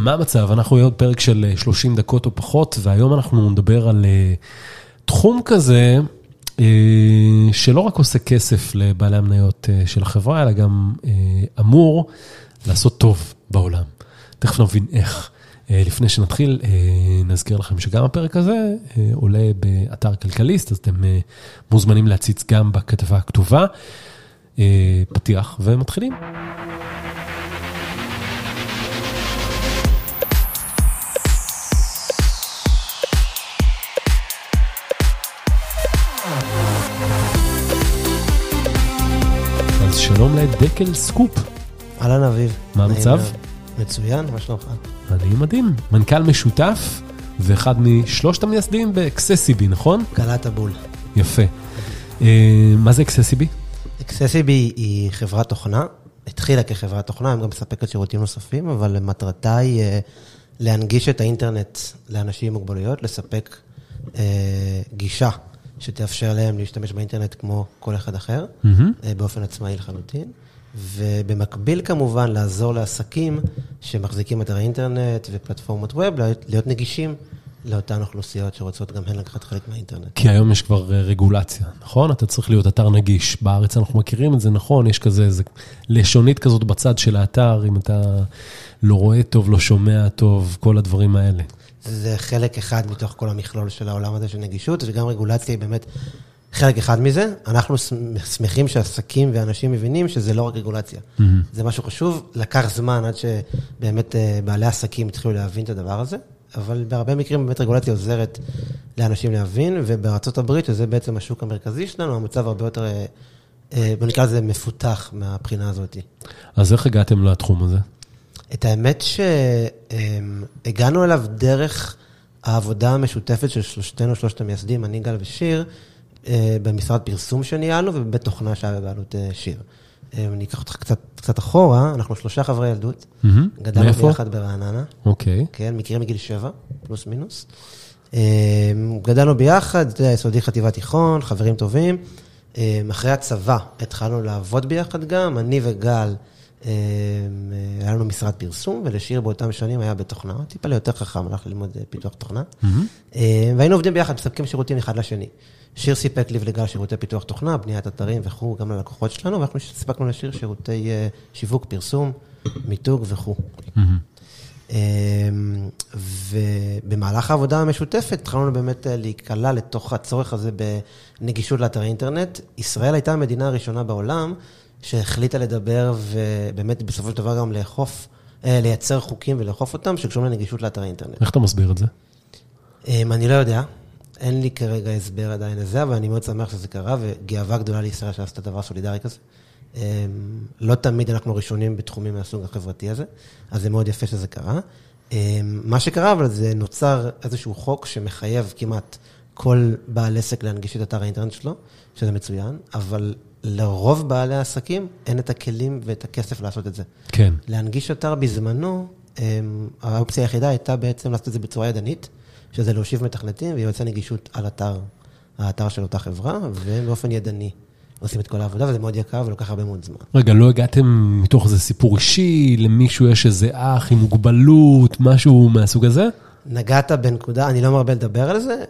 מה המצב? אנחנו עוד פרק של 30 דקות או פחות, והיום אנחנו נדבר על תחום כזה, שלא רק עושה כסף לבעלי המניות של החברה, אלא גם אמור לעשות טוב בעולם. תכף נבין איך. לפני שנתחיל, נזכיר לכם שגם הפרק הזה עולה באתר כלכליסט, אז אתם מוזמנים להציץ גם בכתבה הכתובה. פתיח ומתחילים. שלום לדקל סקופ. אהלן אביב. מה המצב? מצוין, מה שלומך? אני מדהים. מנכ"ל משותף ואחד משלושת המייסדים ב accessiBe, נכון? קלעת בול. יפה. מה זה אקססיבי? אקססיבי היא חברת תוכנה, התחילה כחברת תוכנה, הם גם מספקת שירותים נוספים, אבל מטרתה היא להנגיש את האינטרנט לאנשים עם מוגבלויות, לספק גישה שתאפשר להם להשתמש באינטרנט כמו כל אחד אחר, באופן עצמאי לחלוטין. ובמקביל כמובן לעזור לעסקים שמחזיקים אתרי אינטרנט ופלטפורמות ווב, להיות נגישים לאותן אוכלוסיות שרוצות גם הן לקחת חלק מהאינטרנט. כי היום יש כבר רגולציה, נכון? אתה צריך להיות אתר נגיש. בארץ אנחנו מכירים את זה, נכון? יש כזה איזה לשונית כזאת בצד של האתר, אם אתה לא רואה טוב, לא שומע טוב, כל הדברים האלה. זה חלק אחד מתוך כל המכלול של העולם הזה של נגישות, וגם רגולציה היא באמת חלק אחד מזה. אנחנו שמחים שעסקים ואנשים מבינים שזה לא רק רגולציה. זה משהו חשוב, לקח זמן עד שבאמת בעלי עסקים התחילו להבין את הדבר הזה. אבל בהרבה מקרים באמת רגולציה עוזרת לאנשים להבין, ובארצות הברית, שזה בעצם השוק המרכזי שלנו, המצב הרבה יותר, בוא נקרא לזה מפותח מהבחינה הזאת. אז איך הגעתם לתחום הזה? את האמת שהגענו אליו דרך העבודה המשותפת של שלושתנו, שלושת המייסדים, אני, גל ושיר, במשרד פרסום שניהלנו ובבית תוכנה שהיה בבעלות שיר. אני אקח אותך קצת, קצת אחורה, אנחנו שלושה חברי ילדות. גדלנו ביחד ברעננה. אוקיי. כן, מכירים מגיל שבע, פלוס מינוס. גדלנו ביחד, יסודי חטיבת תיכון, חברים טובים. אחרי הצבא התחלנו לעבוד ביחד גם, אני וגל, היה לנו משרד פרסום, ולשיר באותם שנים היה בתוכנה, טיפה ליותר חכם, הלך ללמוד פיתוח תוכנה. והיינו עובדים ביחד, מספקים שירותים אחד לשני. שיר סיפק לי ולגל שירותי פיתוח תוכנה, בניית אתרים וכו', גם ללקוחות שלנו, ואנחנו סיפקנו לשיר שירותי שיווק, פרסום, מיתוג וכו'. ובמהלך העבודה המשותפת, התחלנו באמת להיקלע לתוך הצורך הזה בנגישות לאתרי אינטרנט. ישראל הייתה המדינה הראשונה בעולם שהחליטה לדבר, ובאמת בסופו של דבר גם לאכוף, לייצר חוקים ולאכוף אותם, שקשורים לנגישות לאתרי אינטרנט. איך אתה מסביר את זה? אני לא יודע. אין לי כרגע הסבר עדיין לזה, אבל אני מאוד שמח שזה קרה, וגאווה גדולה לישראל שעשתה דבר סולידרי כזה. לא תמיד אנחנו ראשונים בתחומים מהסוג החברתי הזה, אז זה מאוד יפה שזה קרה. מה שקרה, אבל זה נוצר איזשהו חוק שמחייב כמעט כל בעל עסק להנגיש את אתר האינטרנט שלו, שזה מצוין, אבל לרוב בעלי העסקים אין את הכלים ואת הכסף לעשות את זה. כן. להנגיש אתר בזמנו, האופציה היחידה הייתה בעצם לעשות את זה בצורה ידנית. שזה להושיב מתכנתים ויועצי נגישות על אתר, האתר של אותה חברה, ובאופן ידני עושים את כל העבודה, וזה מאוד יקר ולוקח הרבה מאוד זמן. רגע, לא הגעתם מתוך איזה סיפור אישי, למישהו יש איזה אח עם מוגבלות, משהו מהסוג הזה? נגעת בנקודה, אני לא מרבה לדבר על זה.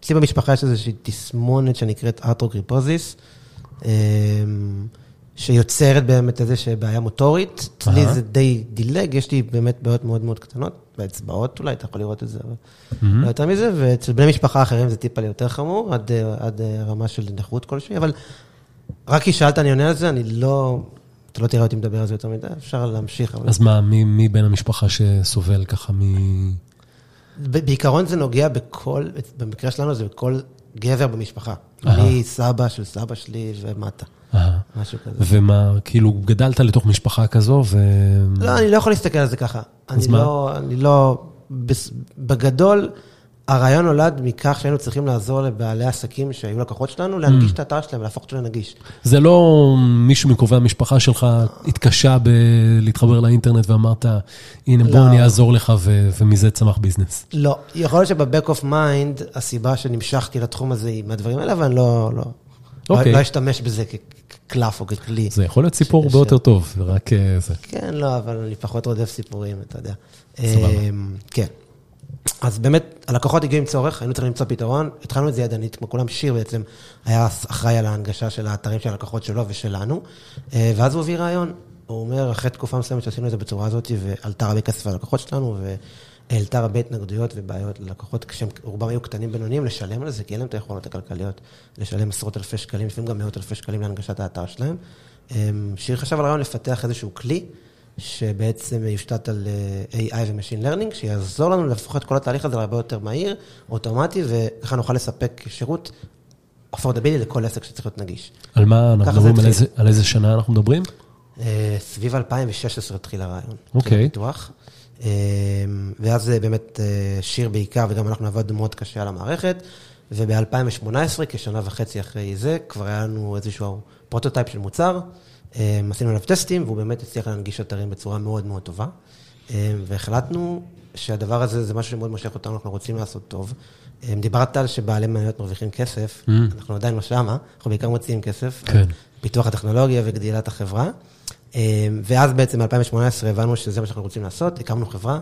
אצלי במשפחה יש איזושהי תסמונת שנקראת ארטרוגריפוזיס, שיוצרת באמת איזושהי בעיה מוטורית. אצלי זה די דילג, יש לי באמת בעיות מאוד מאוד קטנות, באצבעות אולי, אתה יכול לראות את זה, לא יותר מזה, ואצל בני משפחה אחרים זה טיפה יותר חמור, עד רמה של נכות כלשהי, אבל רק כי שאלת, אני עונה על זה, אני לא, אתה לא תראה אותי מדבר על זה יותר מדי, אפשר להמשיך. אז מה, מי בין המשפחה שסובל ככה מ... בעיקרון זה נוגע בכל, במקרה שלנו זה בכל גבר במשפחה. אני סבא של סבא שלי ומטה. משהו כזה. ומה, כאילו, גדלת לתוך משפחה כזו ו... לא, אני לא יכול להסתכל על זה ככה. אז מה? אני לא... בגדול, הרעיון נולד מכך שהיינו צריכים לעזור לבעלי עסקים שהיו לקוחות שלנו, להנגיש את האתר שלהם, להפוך אותו לנגיש. זה לא מישהו מקרובי המשפחה שלך התקשה בלהתחבר לאינטרנט ואמרת, הנה בוא אני אעזור לך, ומזה צמח business. לא, יכול להיות שב back of mind, הסיבה שנמשכתי לתחום הזה היא מהדברים האלה, אבל אני לא... אוקיי. לא אשתמש בזה כקלף או ככלי. זה יכול להיות סיפור הרבה יותר טוב, רק אה, זה. כן, לא, אבל אני פחות רודף סיפורים, אתה יודע. סבבה. אמ, כן. אז באמת, הלקוחות הגיעו עם צורך, היינו צריכים למצוא פתרון, התחלנו את זה ידנית, כמו כולם, שיר בעצם היה אחראי על ההנגשה של האתרים של הלקוחות שלו ושלנו, אה, ואז הוא הביא רעיון. הוא אומר, אחרי תקופה מסוימת שעשינו את זה בצורה הזאת, ועלתה הרבה כסף ללקוחות שלנו, והעלתה הרבה התנגדויות ובעיות ללקוחות, כשהם רובם היו קטנים בינוניים, לשלם על זה, כי אין להם את היכולות הכלכליות, לשלם עשרות אלפי שקלים, לפעמים גם מאות אלפי שקלים להנגשת האתר שלהם. אמ, שיר חשב על הרעיון לפתח איזשהו כלי, שבעצם יושתת על אה, AI ו-Machine Learning, שיעזור לנו להפוך את כל התהליך הזה להרבה יותר מהיר, אוטומטי, וככה נוכל לספק שירות affordability לכל עסק שצריך להיות נגיש. על מה אנחנו זה מדברים, על. איזה- על איזה שנה אנחנו מדברים? אה, סביב 2016 התחיל הרעיון. אוקיי. הפיתוח. אה, ואז אה, באמת שיר בעיקר, וגם אנחנו עבדנו מאוד קשה על המערכת. וב-2018, כשנה וחצי אחרי זה, כבר היה לנו איזשהו prototype של מוצר. אה, עשינו עליו טסטים, והוא באמת הצליח להנגיש אתרים בצורה מאוד מאוד טובה. אה, והחלטנו שהדבר הזה זה משהו שמאוד מושך אותנו, אנחנו רוצים לעשות טוב. אה, דיברת על שבעלי מניות מרוויחים כסף, Mm. אנחנו עדיין לא שמה, אנחנו בעיקר מוציאים כסף. כן. פיתוח הטכנולוגיה וגדילת החברה. ואז בעצם ב-2018 הבנו שזה מה שאנחנו רוצים לעשות, הקמנו חברה,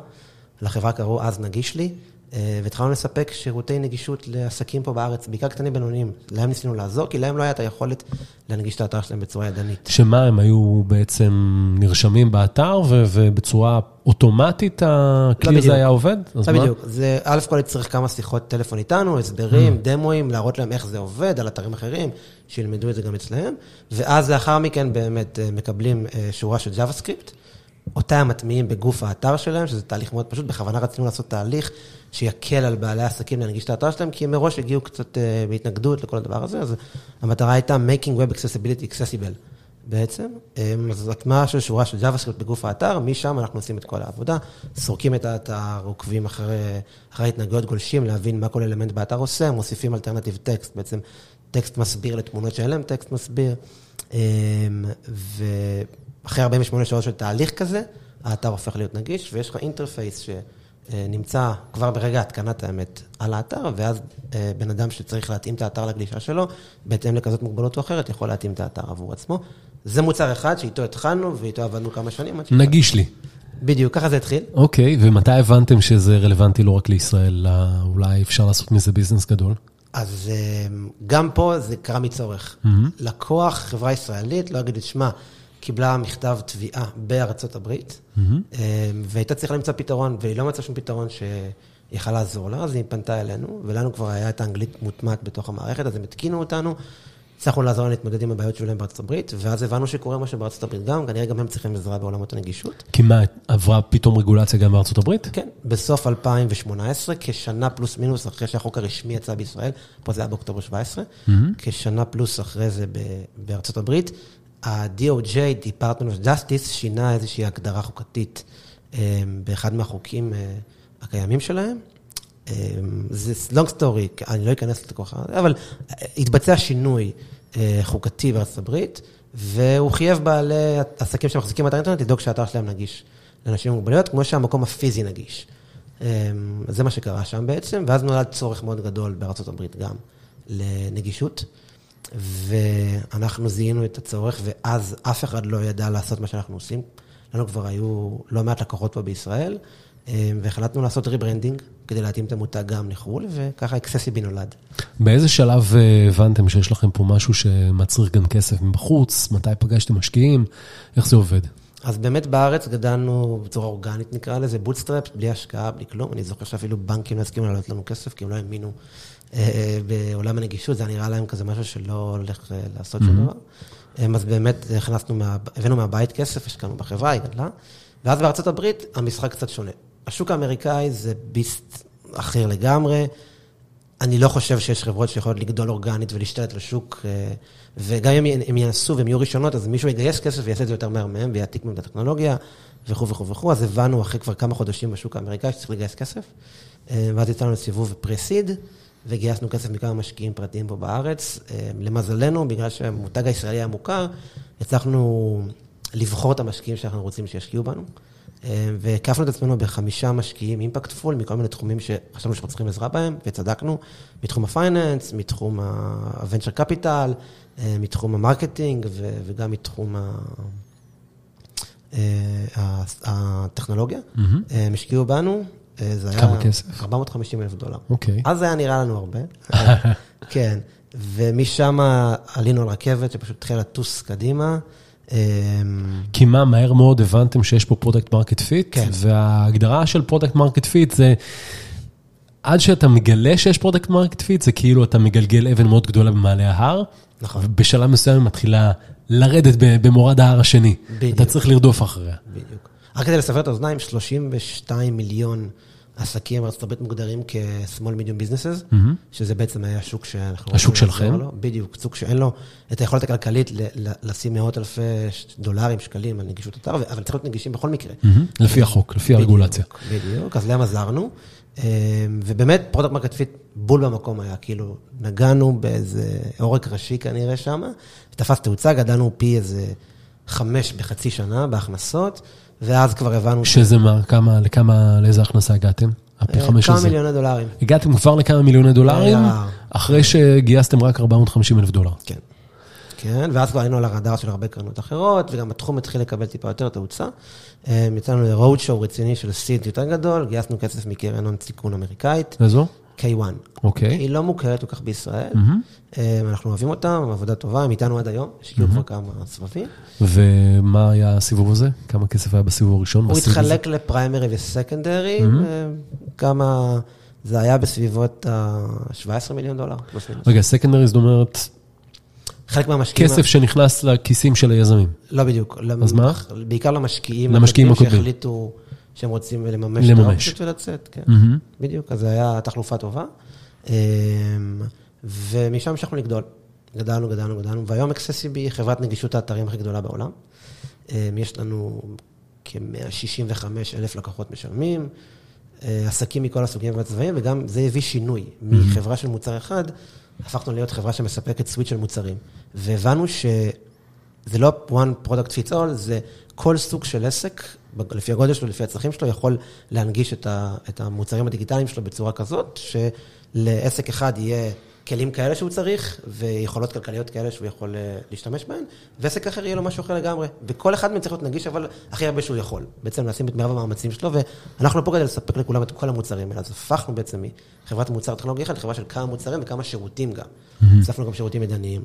לחברה קראו אז נגיש לי, והתחלנו לספק שירותי נגישות לעסקים פה בארץ, בעיקר קטנים בינוניים. להם ניסינו לעזור, כי להם לא הייתה היכולת להנגיש את האתר שלהם בצורה ידנית. שמה, הם היו בעצם נרשמים באתר, ובצורה אוטומטית הכלי לא הזה. היה עובד? אז לא מה? בדיוק, זה א' כל צריך כמה שיחות טלפון איתנו, Mm. הסברים, דמואים, להראות להם איך זה עובד על אתרים אחרים, שילמדו את זה גם אצלהם, ואז לאחר מכן באמת אה, מקבלים אה, שורה של JavaScript, אותה הם מטמיעים בגוף האתר שלהם, שזה תהליך מאוד פשוט, בכוונה רצינו לעשות תהליך שיקל על בעלי העסקים להנגיש את האתר שלהם, כי הם מראש הגיעו קצת אה, בהתנגדות לכל הדבר הזה, אז המטרה הייתה making web accessibility accessible. בעצם, אז הטמעה של שורה של JavaScript בגוף האתר, משם אנחנו עושים את כל העבודה, סורקים את האתר, עוקבים אחרי, אחרי התנהגויות גולשים, להבין מה כל אלמנט באתר עושה, מוסיפים alternative text, בעצם טקסט מסביר לתמונות שאין להם טקסט מסביר, אה, ואחרי 48 שעות של תהליך כזה, האתר הופך להיות נגיש, ויש לך interface שנמצא כבר ברגע התקנת האמת על האתר, ואז אה, בן אדם שצריך להתאים את האתר לגלישה שלו, בהתאם לכזאת מוגבלות או אחרת, יכול להתאים את האתר עבור עצמו. זה מוצר אחד שאיתו התחלנו ואיתו עבדנו כמה שנים. נגיש לי. בדיוק, ככה זה התחיל. אוקיי, ומתי הבנתם שזה רלוונטי לא רק לישראל, אלא אולי אפשר לעשות מזה ביזנס גדול? אז אה, גם פה זה קרה מצורך. לקוח, חברה ישראלית, לא אגיד את שמה, קיבלה מכתב תביעה בארצות הברית, אה, והייתה צריכה למצוא פתרון, והיא לא מצאה שום פתרון שיכל לעזור לה, אז היא פנתה אלינו, ולנו כבר היה את האנגלית מוטמעת בתוך המערכת, אז הם התקינו אותנו, הצלחנו לעזור להם להתמודד עם הבעיות שלהם בארצות הברית, ואז הבנו שקורה משהו בארצות הברית גם, כנראה גם הם צריכים עזרה בעולמות הנגישות. כי מה, עברה פתאום רגולציה גם בארצות הברית? כן, בסוף 2018, כשנה פלוס מינוס אחרי שהחוק הרשמי יצא בישראל, פה זה היה באוקטובר 17, כשנה פלוס אחרי זה בארצות הברית, ה-DOJ, Department of Justice, שינה איזושהי הגדרה חוקתית אה, באחד מהחוקים אה, הקיימים שלהם. אה, זה long story, אני לא אכנס לתוכך, אבל אה, התבצע שינוי חוקתי בארצות הברית, והוא חייב בעלי עסקים שמחזיקים באתר אינטרנט לדאוג שהאתר שלהם נגיש לאנשים עם מוגבלויות, כמו שהמקום הפיזי נגיש. זה מה שקרה שם בעצם, ואז נולד צורך מאוד גדול בארצות הברית גם לנגישות, ואנחנו זיהינו את הצורך, ואז אף אחד לא ידע לעשות מה שאנחנו עושים. לנו כבר היו לא מעט לקוחות פה בישראל, אה, והחלטנו לעשות rebranding כדי להתאים את המותג גם לחו"ל, וככה accessiBe נולד. באיזה שלב אה, הבנתם שיש לכם פה משהו שמצריך גם כסף מבחוץ? מתי פגשתם משקיעים? איך זה עובד? אז באמת בארץ גדלנו בצורה אורגנית, נקרא לזה, bootstrap, בלי השקעה, בלי כלום. אני זוכר שאפילו בנקים לא הסכימו להעלות לנו כסף, כי הם לא האמינו אה, בעולם הנגישות, זה היה נראה להם כזה משהו שלא הולך אה, לעשות שום דבר. אה, אז באמת הכנסנו, הבאנו מהבית כסף, השקענו בחברה, היא גדלה. ואז בארצות הברית המשחק קצת שונה. השוק האמריקאי זה ביסט אחר לגמרי. אני לא חושב שיש חברות שיכולות לגדול אורגנית ולהשתלט לשוק, אה, וגם אם הם ינסו והם יהיו ראשונות, אז מישהו יגייס כסף ויעשה את זה יותר מהר מהם ויעתיק מהם את הטכנולוגיה וכו' וכו' וכו', אז הבנו אחרי כבר כמה חודשים בשוק האמריקאי שצריך לגייס כסף, אה, ואז יצאנו לסיבוב פרסיד, וגייסנו כסף מכמה משקיעים פרטיים פה בארץ. אה, למזלנו, בגלל שהמותג הישראלי היה מוכר, הצלחנו לבחור את המשקיעים שאנחנו רוצים שישקיעו בנו. אה, והקפנו את עצמנו בחמישה משקיעים impactful מכל מיני תחומים שחשבנו שאנחנו צריכים עזרה בהם, וצדקנו, מתחום ה-finance, מתחום ה-venture capital, אה, מתחום ה-marketing וגם מתחום ה... אה, הטכנולוגיה. הם השקיעו בנו, זה היה... כמה כסף? 450 אלף דולר. אוקיי. אז זה היה נראה לנו הרבה. כן, ומשם עלינו על רכבת שפשוט התחילה לטוס קדימה. אמ, כי מה, מהר מאוד הבנתם שיש פה product market fit? כן. וההגדרה של product market fit זה, עד שאתה מגלה שיש product market fit, זה כאילו אתה מגלגל אבן מאוד גדולה במעלה ההר. נכון. ובשלב מסוים היא מתחילה לרדת במורד ההר השני. בדיוק. אתה צריך לרדוף אחריה. בדיוק. רק כדי לסבר את האוזניים, 32 מיליון עסקים בארצות הברית מוגדרים כ-small medium businesses, mm-hmm. שזה בעצם היה השוק שאנחנו... השוק שלכם? בדיוק, שוק שאין לו את היכולת הכלכלית ל- לשים מאות אלפי דולרים, שקלים על נגישות אתר, אבל צריך להיות נגישים בכל מקרה. Mm-hmm. לפי החוק, לפי הרגולציה. בדיוק, בדיוק, אז להם עזרנו. אמ, ובאמת, product market fit בול במקום היה, כאילו, נגענו באיזה עורק ראשי כנראה שם, תפס תאוצה, גדלנו פי איזה חמש בחצי שנה בהכנסות. ואז כבר הבנו... שזה מה, כמה, לכמה, לאיזה הכנסה הגעתם? הפי אה, חמש כמה הזה. מיליוני דולרים. הגעתם כבר לכמה מיליוני דולרים, היה- אחרי שגייסתם רק 450 אלף דולר. כן. כן, ואז כבר היינו על הרדאר של הרבה קרנות אחרות, וגם התחום התחיל לקבל טיפה יותר תאוצה. אה, יצאנו show רציני של סיד יותר גדול, גייסנו כסף מקרן הון סיכון אמריקאית, איזו? K1. אוקיי. היא לא מוכרת כל כך בישראל. אה, אנחנו אוהבים אותם, עבודה טובה, הם איתנו עד היום, השקיעו כבר כמה סבבים. ומה היה הסיבוב הזה? כמה כסף היה בסיבוב הראשון? הוא? התחלק לפריימרי וסקנדרי, אה, כמה, זה היה בסביבות ה-17 מיליון דולר. רגע, סקנדרי זאת אומרת, חלק מהמשקיעים... כסף שנכנס לכיסים של היזמים. לא בדיוק. אז מה? בעיקר למשקיעים. למשקיעים הקודמים. שהחליטו שהם רוצים לממש את לממש. האופציות ולצאת, כן. מהמם. בדיוק, אז זו הייתה תחלופה טובה. אמ, ומשם המשכנו לגדול. גדלנו, גדלנו, גדלנו, והיום אקססיבי היא חברת נגישות האתרים הכי גדולה בעולם. אמ, יש לנו כ-165 אלף לקוחות משלמים, אה, עסקים מכל הסוגים והצבעים, וגם זה הביא שינוי. מחברה של מוצר אחד, הפכנו להיות חברה שמספקת סוויץ' של מוצרים. והבנו שזה לא one product fits all, זה כל סוג של עסק, לפי הגודל שלו, לפי הצרכים שלו, יכול להנגיש את, המוצרים הדיגיטליים שלו בצורה כזאת, שלעסק אחד יהיה כלים כאלה שהוא צריך, ויכולות כלכליות כאלה שהוא יכול אה, להשתמש בהן, ועסק אחר יהיה לו משהו אחר לגמרי. וכל אחד מהם צריך להיות נגיש, אבל הכי הרבה שהוא יכול. בעצם לשים את מרב המאמצים שלו, ואנחנו פה כדי לספק לכולם את כל המוצרים האלה. אז הפכנו בעצם מחברת מוצר טכנולוגי אחד לחברה של כמה מוצרים וכמה שירותים גם. הוספנו גם שירותים ידניים.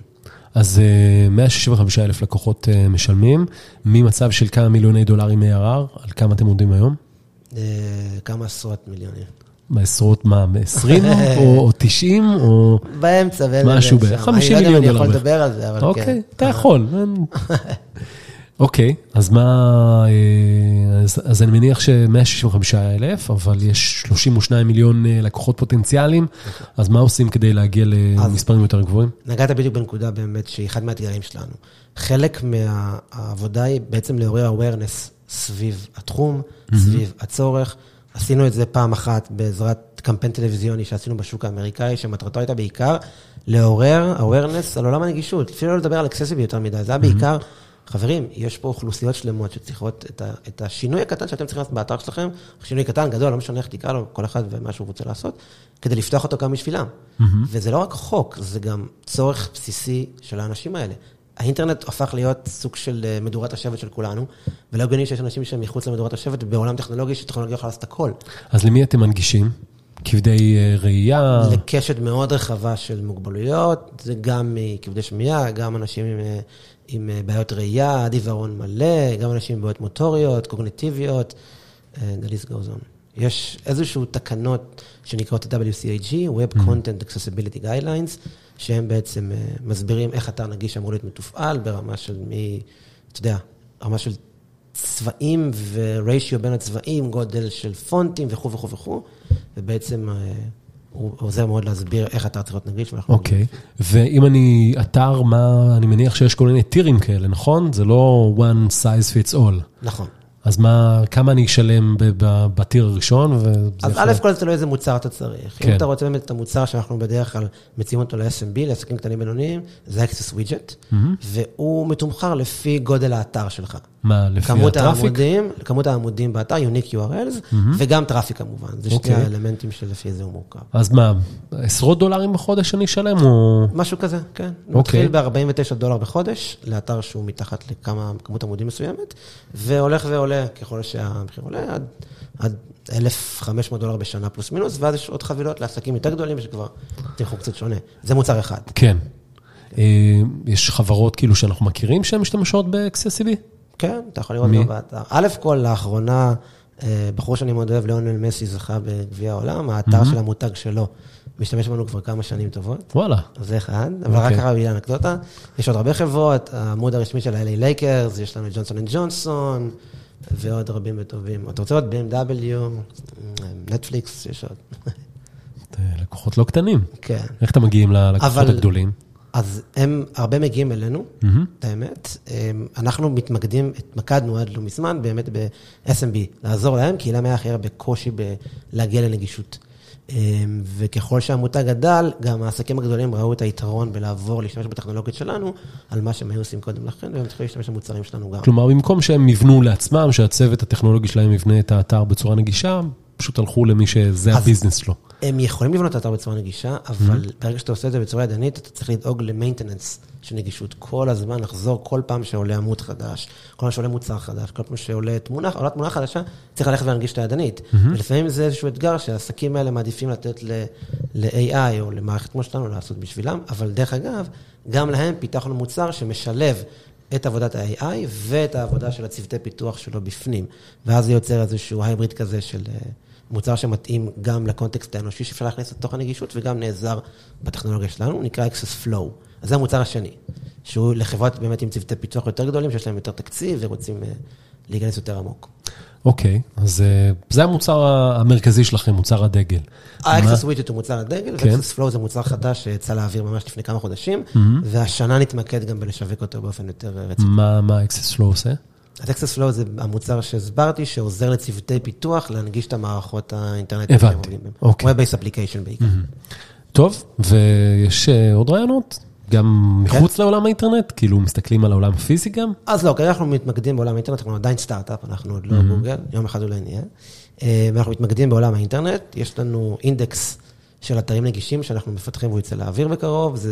אז אה, 165 אלף לקוחות אה, משלמים, ממצב של כמה מיליוני דולרים ARR, על כמה אתם עומדים היום? אה, כמה עשרות מיליונים. בעשרות מה, 20 או או 90 או... באמצע, ואין משהו לזה בערך, שם. 50 אני לא יודע מיליון אם אני יכול דולר. לדבר על זה, אבל כן. אוקיי, אתה יכול. אוקיי, אז מה, אה, אז, אז אני מניח ש-165 אלף, אבל יש 32 מיליון אה, לקוחות פוטנציאליים, אז מה עושים כדי להגיע למספרים יותר גבוהים? נגעת בדיוק בנקודה באמת שהיא אחד מהאתגרים שלנו. חלק מהעבודה היא בעצם לעורר awareness סביב התחום, סביב הצורך. עשינו את זה פעם אחת בעזרת קמפיין טלוויזיוני שעשינו בשוק האמריקאי, שמטרתו הייתה בעיקר לעורר awareness על עולם הנגישות. אפילו לא לדבר על אקססיבי יותר מדי, זה היה בעיקר, חברים, יש פה אוכלוסיות שלמות שצריכות את, ה, את השינוי הקטן שאתם צריכים לעשות באתר שלכם, שינוי קטן, גדול, לא משנה איך תקרא לו, כל אחד ומה שהוא רוצה לעשות, כדי לפתוח אותו גם בשבילם. וזה לא רק חוק, זה גם צורך בסיסי של האנשים האלה. האינטרנט הפך להיות סוג של אה, מדורת השבט של כולנו, ולא הגיוני שיש אנשים שהם מחוץ למדורת השבט בעולם טכנולוגי, שטכנולוגיה יכולה לעשות הכל. אז למי אתם מנגישים? כבדי אה, ראייה? לקשת מאוד רחבה של מוגבלויות, זה גם מכבדי שמיעה, גם אנשים עם, אה, עם בעיות ראייה, עד עיוורון מלא, גם אנשים עם בעיות מוטוריות, קוגניטיביות, the list goes on. יש איזשהו תקנות שנקראות WCAG, Web Content Accessibility Guidelines, שהם בעצם אה, מסבירים איך אתר נגיש אמור להיות מתופעל ברמה של מי, אתה יודע, רמה של צבעים וריישיו בין הצבעים, גודל של פונטים וכו' וכו' וכו', ובעצם אה, הוא עוזר מאוד להסביר איך אתר צריך להיות נגיש. אוקיי, ואם אני אתר, מה, אני מניח שיש כל מיני טירים כאלה, נכון? זה לא one size fits all. נכון. אז מה, כמה אני אשלם בטיר הראשון? אז א' כל זה תלוי איזה מוצר אתה צריך. כן. אם אתה רוצה באמת את המוצר שאנחנו בדרך כלל מציעים אותו ל-SMB, לעסקים קטנים בינוניים, זה accessWidget, והוא מתומחר לפי גודל האתר שלך. מה, לפי כמות ה-traffic? העמודים, כמות העמודים באתר, Unique URLs, וגם traffic כמובן. זה שני אוקיי. האלמנטים שלפי זה הוא מורכב. אז מה, עשרות דולרים בחודש אני אשלם, או... משהו כזה, כן. אוקיי. מתחיל ב-49 דולר בחודש, לאתר שהוא מתחת לכמה, כמות עמודים מסוימת, והולך ועולה ככל שהמחיר עולה, עד, עד 1,500 דולר בשנה פלוס מינוס, ואז יש עוד חבילות לעסקים יותר גדולים, שכבר תמחור קצת שונה. זה מוצר אחד. כן. אה, יש חברות כאילו שאנחנו מכירים שהן משתמשות ב-accessiBe? כן, אתה יכול לראות מי? גם באתר. א' כל, לאחרונה, אה, בחור שאני מאוד אוהב, ליאונל מסי, זכה בגביע העולם, האתר של המותג שלו משתמש בנו כבר כמה שנים טובות. וואלה. זה אחד, אבל רק אוקיי. ככה בגלל אנקדוטה. יש עוד הרבה חברות, העמוד הרשמי של ה-LA Lakers, יש לנו ג'ונסון אנד ג'ונסון, ועוד רבים וטובים. אתה רוצה עוד BMW, נטפליקס, יש עוד. אה, לקוחות לא קטנים. כן. איך אתם מגיעים ללקוחות אבל- הגדולים? אז הם, הרבה מגיעים אלינו, מהמם. את האמת. הם- אנחנו מתמקדים, התמקדנו עד לא מזמן באמת ב-SMB, לעזור להם, כי להם היה הכי הרבה קושי להגיע לנגישות. הם, וככל שהמותג גדל, גם העסקים הגדולים ראו את היתרון בלעבור, להשתמש בטכנולוגיות שלנו, על מה שהם היו עושים קודם לכן, והם התחילו להשתמש במוצרים שלנו גם. כלומר, במקום שהם יבנו לעצמם, שהצוות הטכנולוגי שלהם יבנה את האתר בצורה נגישה, פשוט הלכו למי שזה אז- הביזנס שלו. הם יכולים לבנות את האתר בצורה נגישה, אבל ברגע שאתה עושה את זה בצורה ידנית, אתה צריך לדאוג למיינטננס של נגישות. כל הזמן לחזור, כל פעם שעולה עמוד חדש, כל פעם שעולה מוצר חדש, כל פעם שעולה תמונה, עולה תמונה חדשה, צריך ללכת ולהנגיש את הידנית. ולפעמים זה איזשהו אתגר שהעסקים האלה מעדיפים לתת ל- ל-AI או למערכת כמו שלנו לעשות בשבילם, אבל דרך אגב, גם להם פיתחנו מוצר שמשלב את עבודת ה-AI ואת העבודה של הצוותי פיתוח שלו בפנים. ואז זה יוצר איזשהו הייבריד כזה של אה, מוצר שמתאים גם לקונטקסט האנושי שאפשר להכניס לתוך הנגישות, וגם נעזר בטכנולוגיה שלנו, הוא נקרא Access Flow. אז זה המוצר השני, שהוא לחברות באמת עם צוותי פיתוח יותר גדולים, שיש להם יותר תקציב ורוצים אה, להיכנס יותר עמוק. אוקיי, אז אה, זה המוצר המרכזי שלכם, מוצר הדגל. ה-Access Widget הוא מוצר הדגל, כן. ו-Access Flow זה מוצר חדש שיצא לאוויר ממש לפני כמה חודשים, והשנה נתמקד גם בלשווק אותו באופן יותר אה, רציני. מה מה Access Flow עושה? Access Flow זה המוצר שהסברתי, שעוזר לצוותי פיתוח להנגיש את המערכות האינטרנטיות שהם הבנתי. אוקיי. Web-based application בעיקר. טוב, ויש אה, עוד רעיונות? גם מחוץ לעולם האינטרנט? כאילו, מסתכלים על העולם הפיזי גם? אז לא, כרגע אנחנו מתמקדים בעולם האינטרנט, אנחנו עדיין סטארט-אפ, אנחנו עוד לא גוגל, יום אחד אולי נהיה. אה, ואנחנו מתמקדים בעולם האינטרנט, יש לנו אינדקס של אתרים נגישים שאנחנו מפתחים והוא יצא לאוויר בקרוב, זה,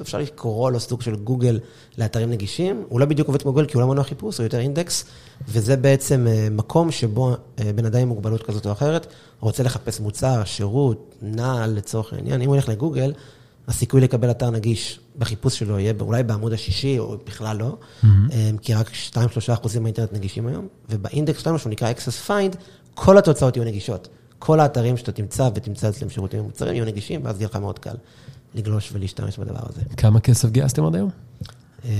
אפשר לקרוא לו סוג של גוגל לאתרים נגישים, הוא לא בדיוק עובד כמו גוגל כי הוא לא מנוע חיפוש, הוא יותר אינדקס, וזה בעצם אה, מקום שבו אה, בן אדם עם מוגבלות כזאת או אחרת רוצה לחפש מוצר, שירות, נעל לצורך העניין, אם הוא ילך לגוגל, הסיכוי לקבל אתר נגיש בחיפוש שלו יהיה אולי בעמוד השישי, או בכלל לא, mm-hmm. כי רק 2-3 אחוזים מהאינטרנט נגישים היום, ובאינדקס שלנו, שהוא נקרא Access Find, כל התוצאות יהיו נגישות. כל האתרים שאתה תמצא ותמצא אצלם שירותים ומוצרים יהיו נגישים, ואז יהיה לך מאוד קל לגלוש ולהשתמש בדבר הזה. כמה כסף גייסתם עד היום? אמ,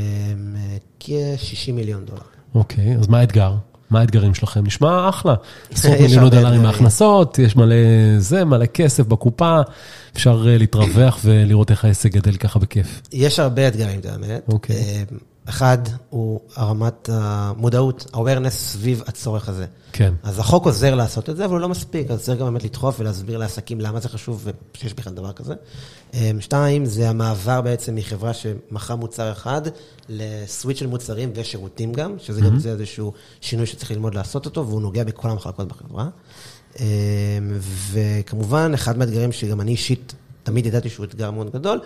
כ-60 מיליון דולר. אוקיי, אז מה האתגר? מה האתגרים שלכם? נשמע אחלה. עשרות הרבה דולרים. מהכנסות, יש מלא זה, מלא כסף בקופה, אפשר אה, להתרווח ולראות איך העסק גדל ככה בכיף. יש הרבה אתגרים, את האמת. אוקיי. אחד הוא הרמת המודעות, ה-awareness סביב הצורך הזה. כן. אז החוק עוזר לעשות את זה, אבל הוא לא מספיק, אז צריך גם באמת לדחוף ולהסביר לעסקים למה זה חשוב ושיש בכלל דבר כזה. אמ, שתיים, זה המעבר בעצם מחברה שמכרה מוצר אחד לסוויץ' של מוצרים ושירותים גם, שזה גם זה איזשהו שינוי שצריך ללמוד לעשות אותו, והוא נוגע בכל המחלקות בחברה. אמ, וכמובן, אחד מהאתגרים שגם אני אישית תמיד ידעתי שהוא אתגר מאוד גדול,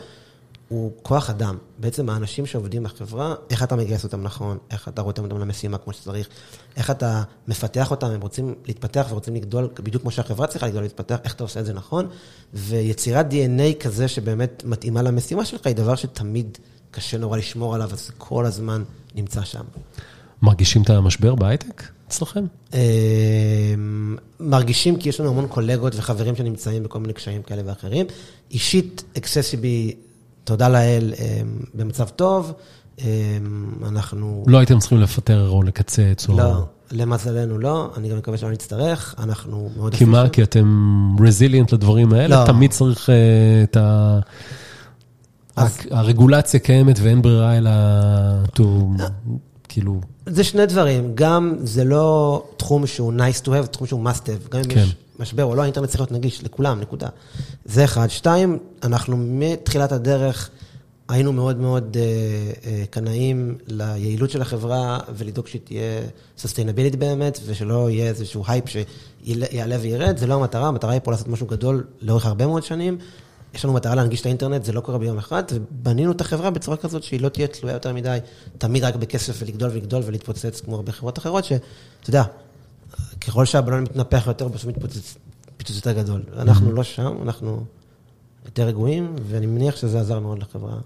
הוא כוח אדם. בעצם האנשים שעובדים בחברה, איך אתה מגייס אותם נכון, איך אתה רותם אותם למשימה כמו שצריך, איך אתה מפתח אותם, הם רוצים להתפתח ורוצים לגדול, בדיוק כמו שהחברה צריכה לגדול ולהתפתח, איך אתה עושה את זה נכון, ויצירת DNA כזה שבאמת מתאימה למשימה שלך, היא דבר שתמיד קשה נורא לשמור עליו, אז כל הזמן נמצא שם. מרגישים את המשבר בהייטק אצלכם? אמ, מרגישים כי יש לנו המון קולגות וחברים שנמצאים בכל מיני קשיים כאלה ואחרים. אישית, אקססיבי, תודה לאל, אמ, במצב טוב. אמ, אנחנו... לא הייתם צריכים לפטר או לקצץ או... לא, למזלנו לא, אני גם מקווה שלא נצטרך, אנחנו מאוד... כי מה? כי אתם רזיליאנט לדברים האלה? לא. תמיד צריך אה, את ה... אז- הרגולציה קיימת ואין ברירה אלא... to- כאילו... זה שני דברים, גם זה לא תחום שהוא nice to have, תחום שהוא must have. גם אם כן. יש משבר או לא, האינטרנט צריך להיות נגיש לכולם, נקודה. זה אחד. שתיים, אנחנו מתחילת הדרך היינו מאוד מאוד uh, קנאים ליעילות של החברה ולדאוג שהיא תהיה sustainability באמת, ושלא יהיה איזשהו הייפ שיעלה וירד, זה לא המטרה, המטרה היא פה לעשות משהו גדול לאורך הרבה מאוד שנים. יש לנו מטרה להנגיש את האינטרנט, זה לא קורה ביום אחד, ובנינו את החברה בצורה כזאת שהיא לא תהיה תלויה יותר מדי, תמיד רק בכסף ולגדול ולגדול ולהתפוצץ כמו הרבה חברות אחרות, שאתה יודע, ככל שהבלון מתנפח יותר, בסוף מתפוצץ פיצוץ יותר גדול. אנחנו לא שם, אנחנו יותר רגועים, ואני מניח שזה עזר מאוד לחברה.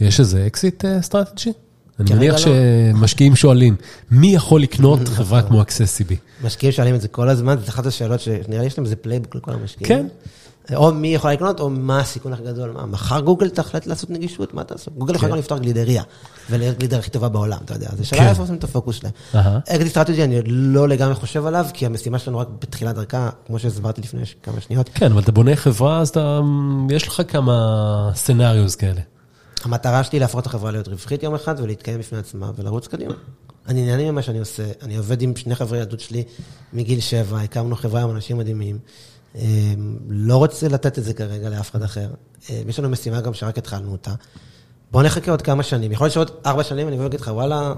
יש איזה exit strategy? אני מניח לא. שמשקיעים שואלים, מי יכול לקנות חברה כמו accessiBe? משקיעים שואלים את זה כל הזמן, זו אחת השאלות שנראה לי יש להם איזה playbook לכל המשקיעים. כן. או מי יכול לקנות, או מה הסיכון הכי גדול. מה, מחר גוגל תחליט לעשות נגישות? מה תעשו? גוגל יכולה כן. גם לפתוח גלידריה, ולהיות גלידר הכי טובה בעולם, אתה יודע. זו כן. שאלה איפה עושים את הפוקוס שלהם. exit strategy, אני לא לגמרי חושב עליו, כי המשימה שלנו רק בתחילת דרכה, כמו שהסברתי לפני כמה שניות. כן, אבל אתה בונה חברה, אז יש לך כמה סצנריוס כאלה. המטרה שלי להפוך את החברה להיות רווחית יום אחד ולהתקיים בפני עצמה ולרוץ קדימה. אני נהנה ממה שאני עושה, אני עובד עם שני חברי ילדות שלי מגיל שבע, הקמנו חברה עם אנשים מדהימים. אה, לא רוצה לתת את זה כרגע לאף אחד אחר. אה, יש לנו משימה גם שרק התחלנו אותה. בואו נחכה עוד כמה שנים. יכול להיות שעוד ארבע שנים אני אבוא להגיד לך, וואלה,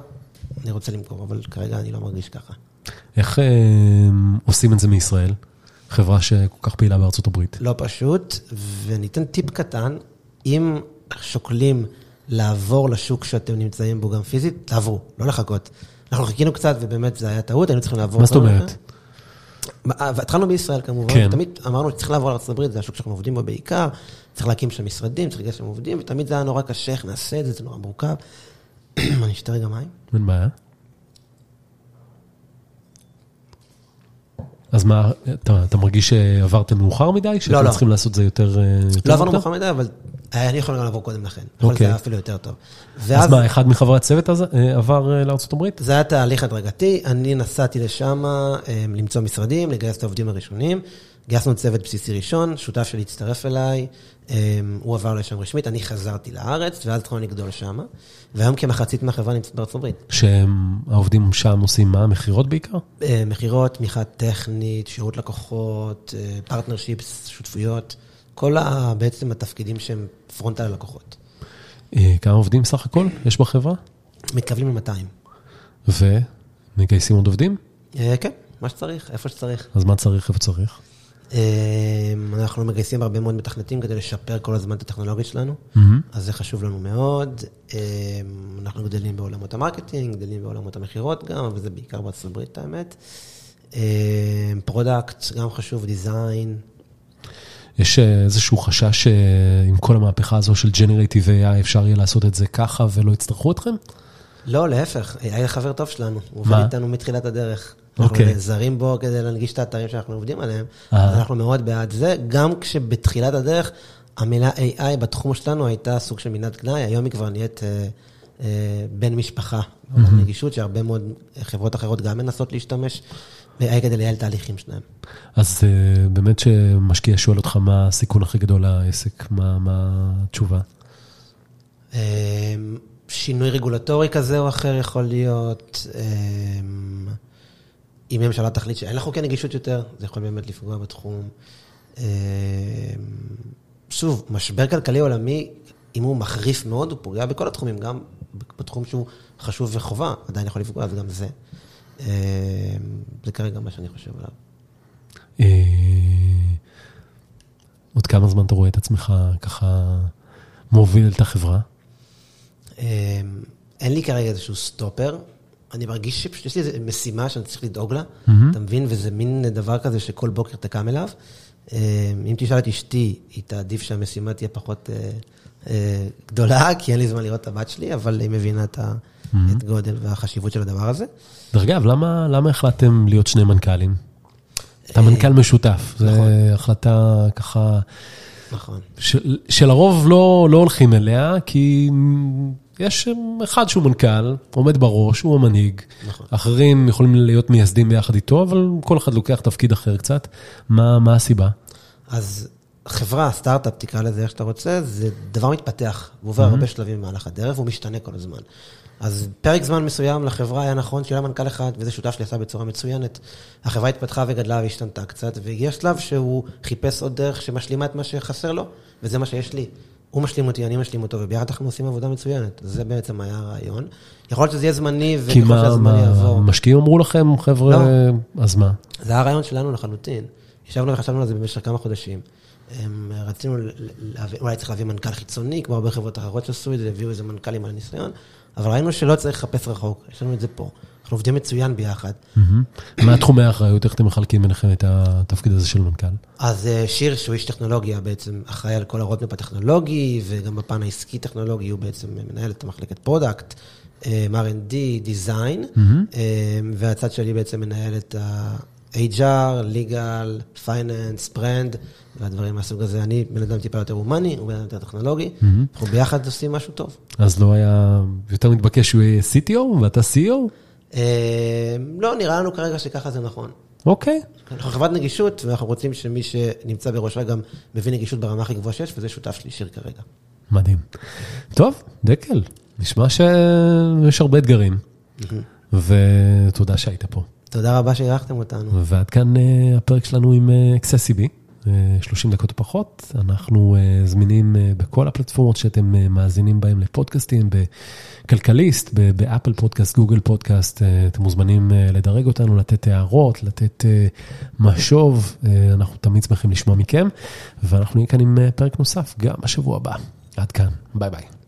אני רוצה למכור, אבל כרגע אני לא מרגיש ככה. איך אה, עושים את זה מישראל? חברה שכל כך פעילה בארצות הברית. לא פשוט, וניתן טיפ קטן, אם שוקלים לעבור לשוק שאתם נמצאים בו גם פיזית, תעברו, לא לחכות. אנחנו חיכינו קצת, ובאמת זה היה טעות, היינו צריכים לעבור... מה זאת אומרת? מה- והתחלנו בישראל כמובן, כן. תמיד אמרנו שצריך לעבור לארה"ב, זה השוק שאנחנו עובדים בו בעיקר, צריך להקים שם משרדים, צריך לגייס שם עובדים, ותמיד זה היה נורא קשה, איך נעשה את זה, זה נורא מורכב. אני אשתה רגע מים. אין בעיה. אז מה, אתה, אתה מרגיש שעברתם מאוחר מדי? שאתם לא. צריכים לעשות את זה יותר... אה, יותר לא עברנו? מאוחר מדי, אבל אני יכול גם לעבור קודם לכן. יכול להיות אוקיי. שזה היה אפילו יותר טוב. אז ואז מה, אחד מחברי הצוות הזה אה, עבר אה, הברית? זה היה תהליך הדרגתי, אני נסעתי לשם אה, למצוא משרדים, לגייס את העובדים הראשונים. גייסנו צוות בסיסי ראשון, שותף שלי הצטרף אליי, אה, הוא עבר לשם רשמית, אני חזרתי לארץ, ואז התחלנו לגדול שם. והיום כמחצית מהחברה נמצאת בארצות הברית. שהעובדים שם עושים מה? מכירות בעיקר? אה, מכירות, תמיכה טכנית, שירות לקוחות, partnerships, שותפויות, כל ה, בעצם התפקידים שהם front על הלקוחות. אה, כמה עובדים סך הכל יש בחברה? מתקרבים ל-200. ומגייסים עוד עובדים? אה, כן, מה שצריך, איפה שצריך. אז מה צריך, איפה צריך? אה, אנחנו מגייסים הרבה מאוד מתכנתים כדי לשפר כל הזמן את הטכנולוגיה שלנו, אז זה חשוב לנו מאוד. אה, אנחנו גדלים בעולמות ה-marketing, גדלים בעולמות המכירות גם, אבל זה בעיקר בארצות הברית, האמת. אה, product, גם חשוב, design. יש אה, איזשהו חשש שעם כל המהפכה הזו של Generative AI אפשר יהיה לעשות את זה ככה ולא יצטרכו אתכם? לא, להפך, ה-AI חבר טוב שלנו, הוא? עובד איתנו מתחילת הדרך. אנחנו אוקיי. נעזרים בו כדי להנגיש את האתרים שאנחנו עובדים עליהם. אז אנחנו מאוד בעד זה, גם כשבתחילת הדרך המילה AI בתחום שלנו הייתה סוג של מילת גנאי, היום היא כבר נהיית אה, אה, בן משפחה, נגישות, שהרבה מאוד חברות אחרות גם מנסות להשתמש ב-AI כדי לייעל תהליכים שלהם. אז אה, באמת שמשקיע שואל אותך מה הסיכון הכי גדול לעסק, מה מה התשובה? אה, שינוי רגולטורי כזה או אחר יכול להיות, אה, אם הממשלה תחליט שאין לה חוקי נגישות יותר, זה יכול באמת לפגוע בתחום. אה, שוב, משבר כלכלי עולמי, אם הוא מחריף מאוד, הוא פוגע בכל התחומים, גם בתחום שהוא חשוב וחובה, עדיין יכול לפגוע, אז גם זה. אה, זה כרגע מה שאני חושב עליו. אה, עוד כמה זמן אתה רואה את עצמך ככה מוביל את החברה? אין לי כרגע איזשהו סטופר. אני מרגיש שפשוט יש לי איזו משימה שאני צריך לדאוג לה, אתה מבין? וזה מין דבר כזה שכל בוקר תקם אליו. אה, אם תשאל את אשתי, היא תעדיף שהמשימה תהיה פחות אה, אה, גדולה, כי אין לי זמן לראות את הבת שלי, אבל היא מבינה את ה- את גודל והחשיבות של הדבר הזה. דרך אגב, למה למה החלטתם להיות שני מנכ"לים? אתה מנכ"ל משותף, זו נכון. החלטה ככה, נכון. של- שלרוב לא לא הולכים אליה, כי יש אחד שהוא מנכ"ל, עומד בראש, הוא המנהיג. נכון. אחרים יכולים להיות מייסדים ביחד איתו, אבל כל אחד לוקח תפקיד אחר קצת. מה מה הסיבה? אז חברה, סטארט-אפ, תקרא לזה איך שאתה רוצה, זה דבר מתפתח. הוא עובר הרבה שלבים במהלך הדרך, והוא משתנה כל הזמן. אז פרק זמן מסוים לחברה היה נכון שיהיה לה מנכ"ל אחד, וזה שותף שלי עשה בצורה מצוינת. החברה התפתחה וגדלה והשתנתה קצת, והגיע שלב שהוא חיפש עוד דרך שמשלימה את מה שחסר לו, וזה מה שיש לי. הוא משלים אותי, אני משלים אותו, וביחד אנחנו עושים עבודה מצוינת. זה בעצם היה הרעיון. יכול להיות שזה יהיה זמני, כי וככל שהזמן יעבור. מה, משקיעים אמרו לכם, חבר'ה, לא. אז מה? זה היה הרעיון שלנו לחלוטין. ישבנו וחשבנו על זה במשך כמה חודשים. הם, רצינו, ל- להביא, אולי צריך להביא מנכ"ל חיצוני, כמו הרבה חברות אחרות שעשו את זה, הביאו איזה מנכ"לים בעלי ניסיון, אבל ראינו שלא צריך לחפש רחוק, יש לנו את זה פה. אנחנו עובדים מצוין ביחד. מה תחומי האחריות, איך אתם מחלקים ביניכם את התפקיד הזה של מנכ"ל? אז אה, שיר, שהוא איש טכנולוגיה, בעצם אחראי על כל ה-roadmap הטכנולוגי, וגם בפן העסקי-טכנולוגי הוא בעצם מנהל את המחלקת product, R&D, דיזיין, והצד שלי בעצם מנהל את ה-HR, legal, finance, brand, והדברים מהסוג הזה. אני בן אדם טיפה יותר הומני, הוא בן אדם יותר טכנולוגי, אנחנו ביחד עושים משהו טוב. אז לא היה יותר מתבקש שהוא יהיה CTO ואתה CEO? אה, לא, נראה לנו כרגע שככה זה נכון. אוקיי. אנחנו חברת נגישות, ואנחנו רוצים שמי שנמצא בראשה גם מבין נגישות ברמה הכי גבוהה שיש, וזה שותף שלי שיר כרגע. מדהים. טוב, דקל, נשמע שיש הרבה אתגרים, ותודה שהיית פה. תודה רבה שאירחתם אותנו. ועד כאן אה, הפרק שלנו עם accessiBe, 30 דקות פחות. אנחנו אה, זמינים אה, בכל הפלטפורמות שאתם אה, מאזינים בהם לפודקאסטים, בכלכליסט, ב-Apple Podcast, Google Podcast. אתם מוזמנים לדרג אותנו, לתת הערות, לתת משוב. אנחנו תמיד שמחים לשמוע מכם, ואנחנו נהיה כאן עם פרק נוסף גם בשבוע הבא. עד כאן, ביי ביי.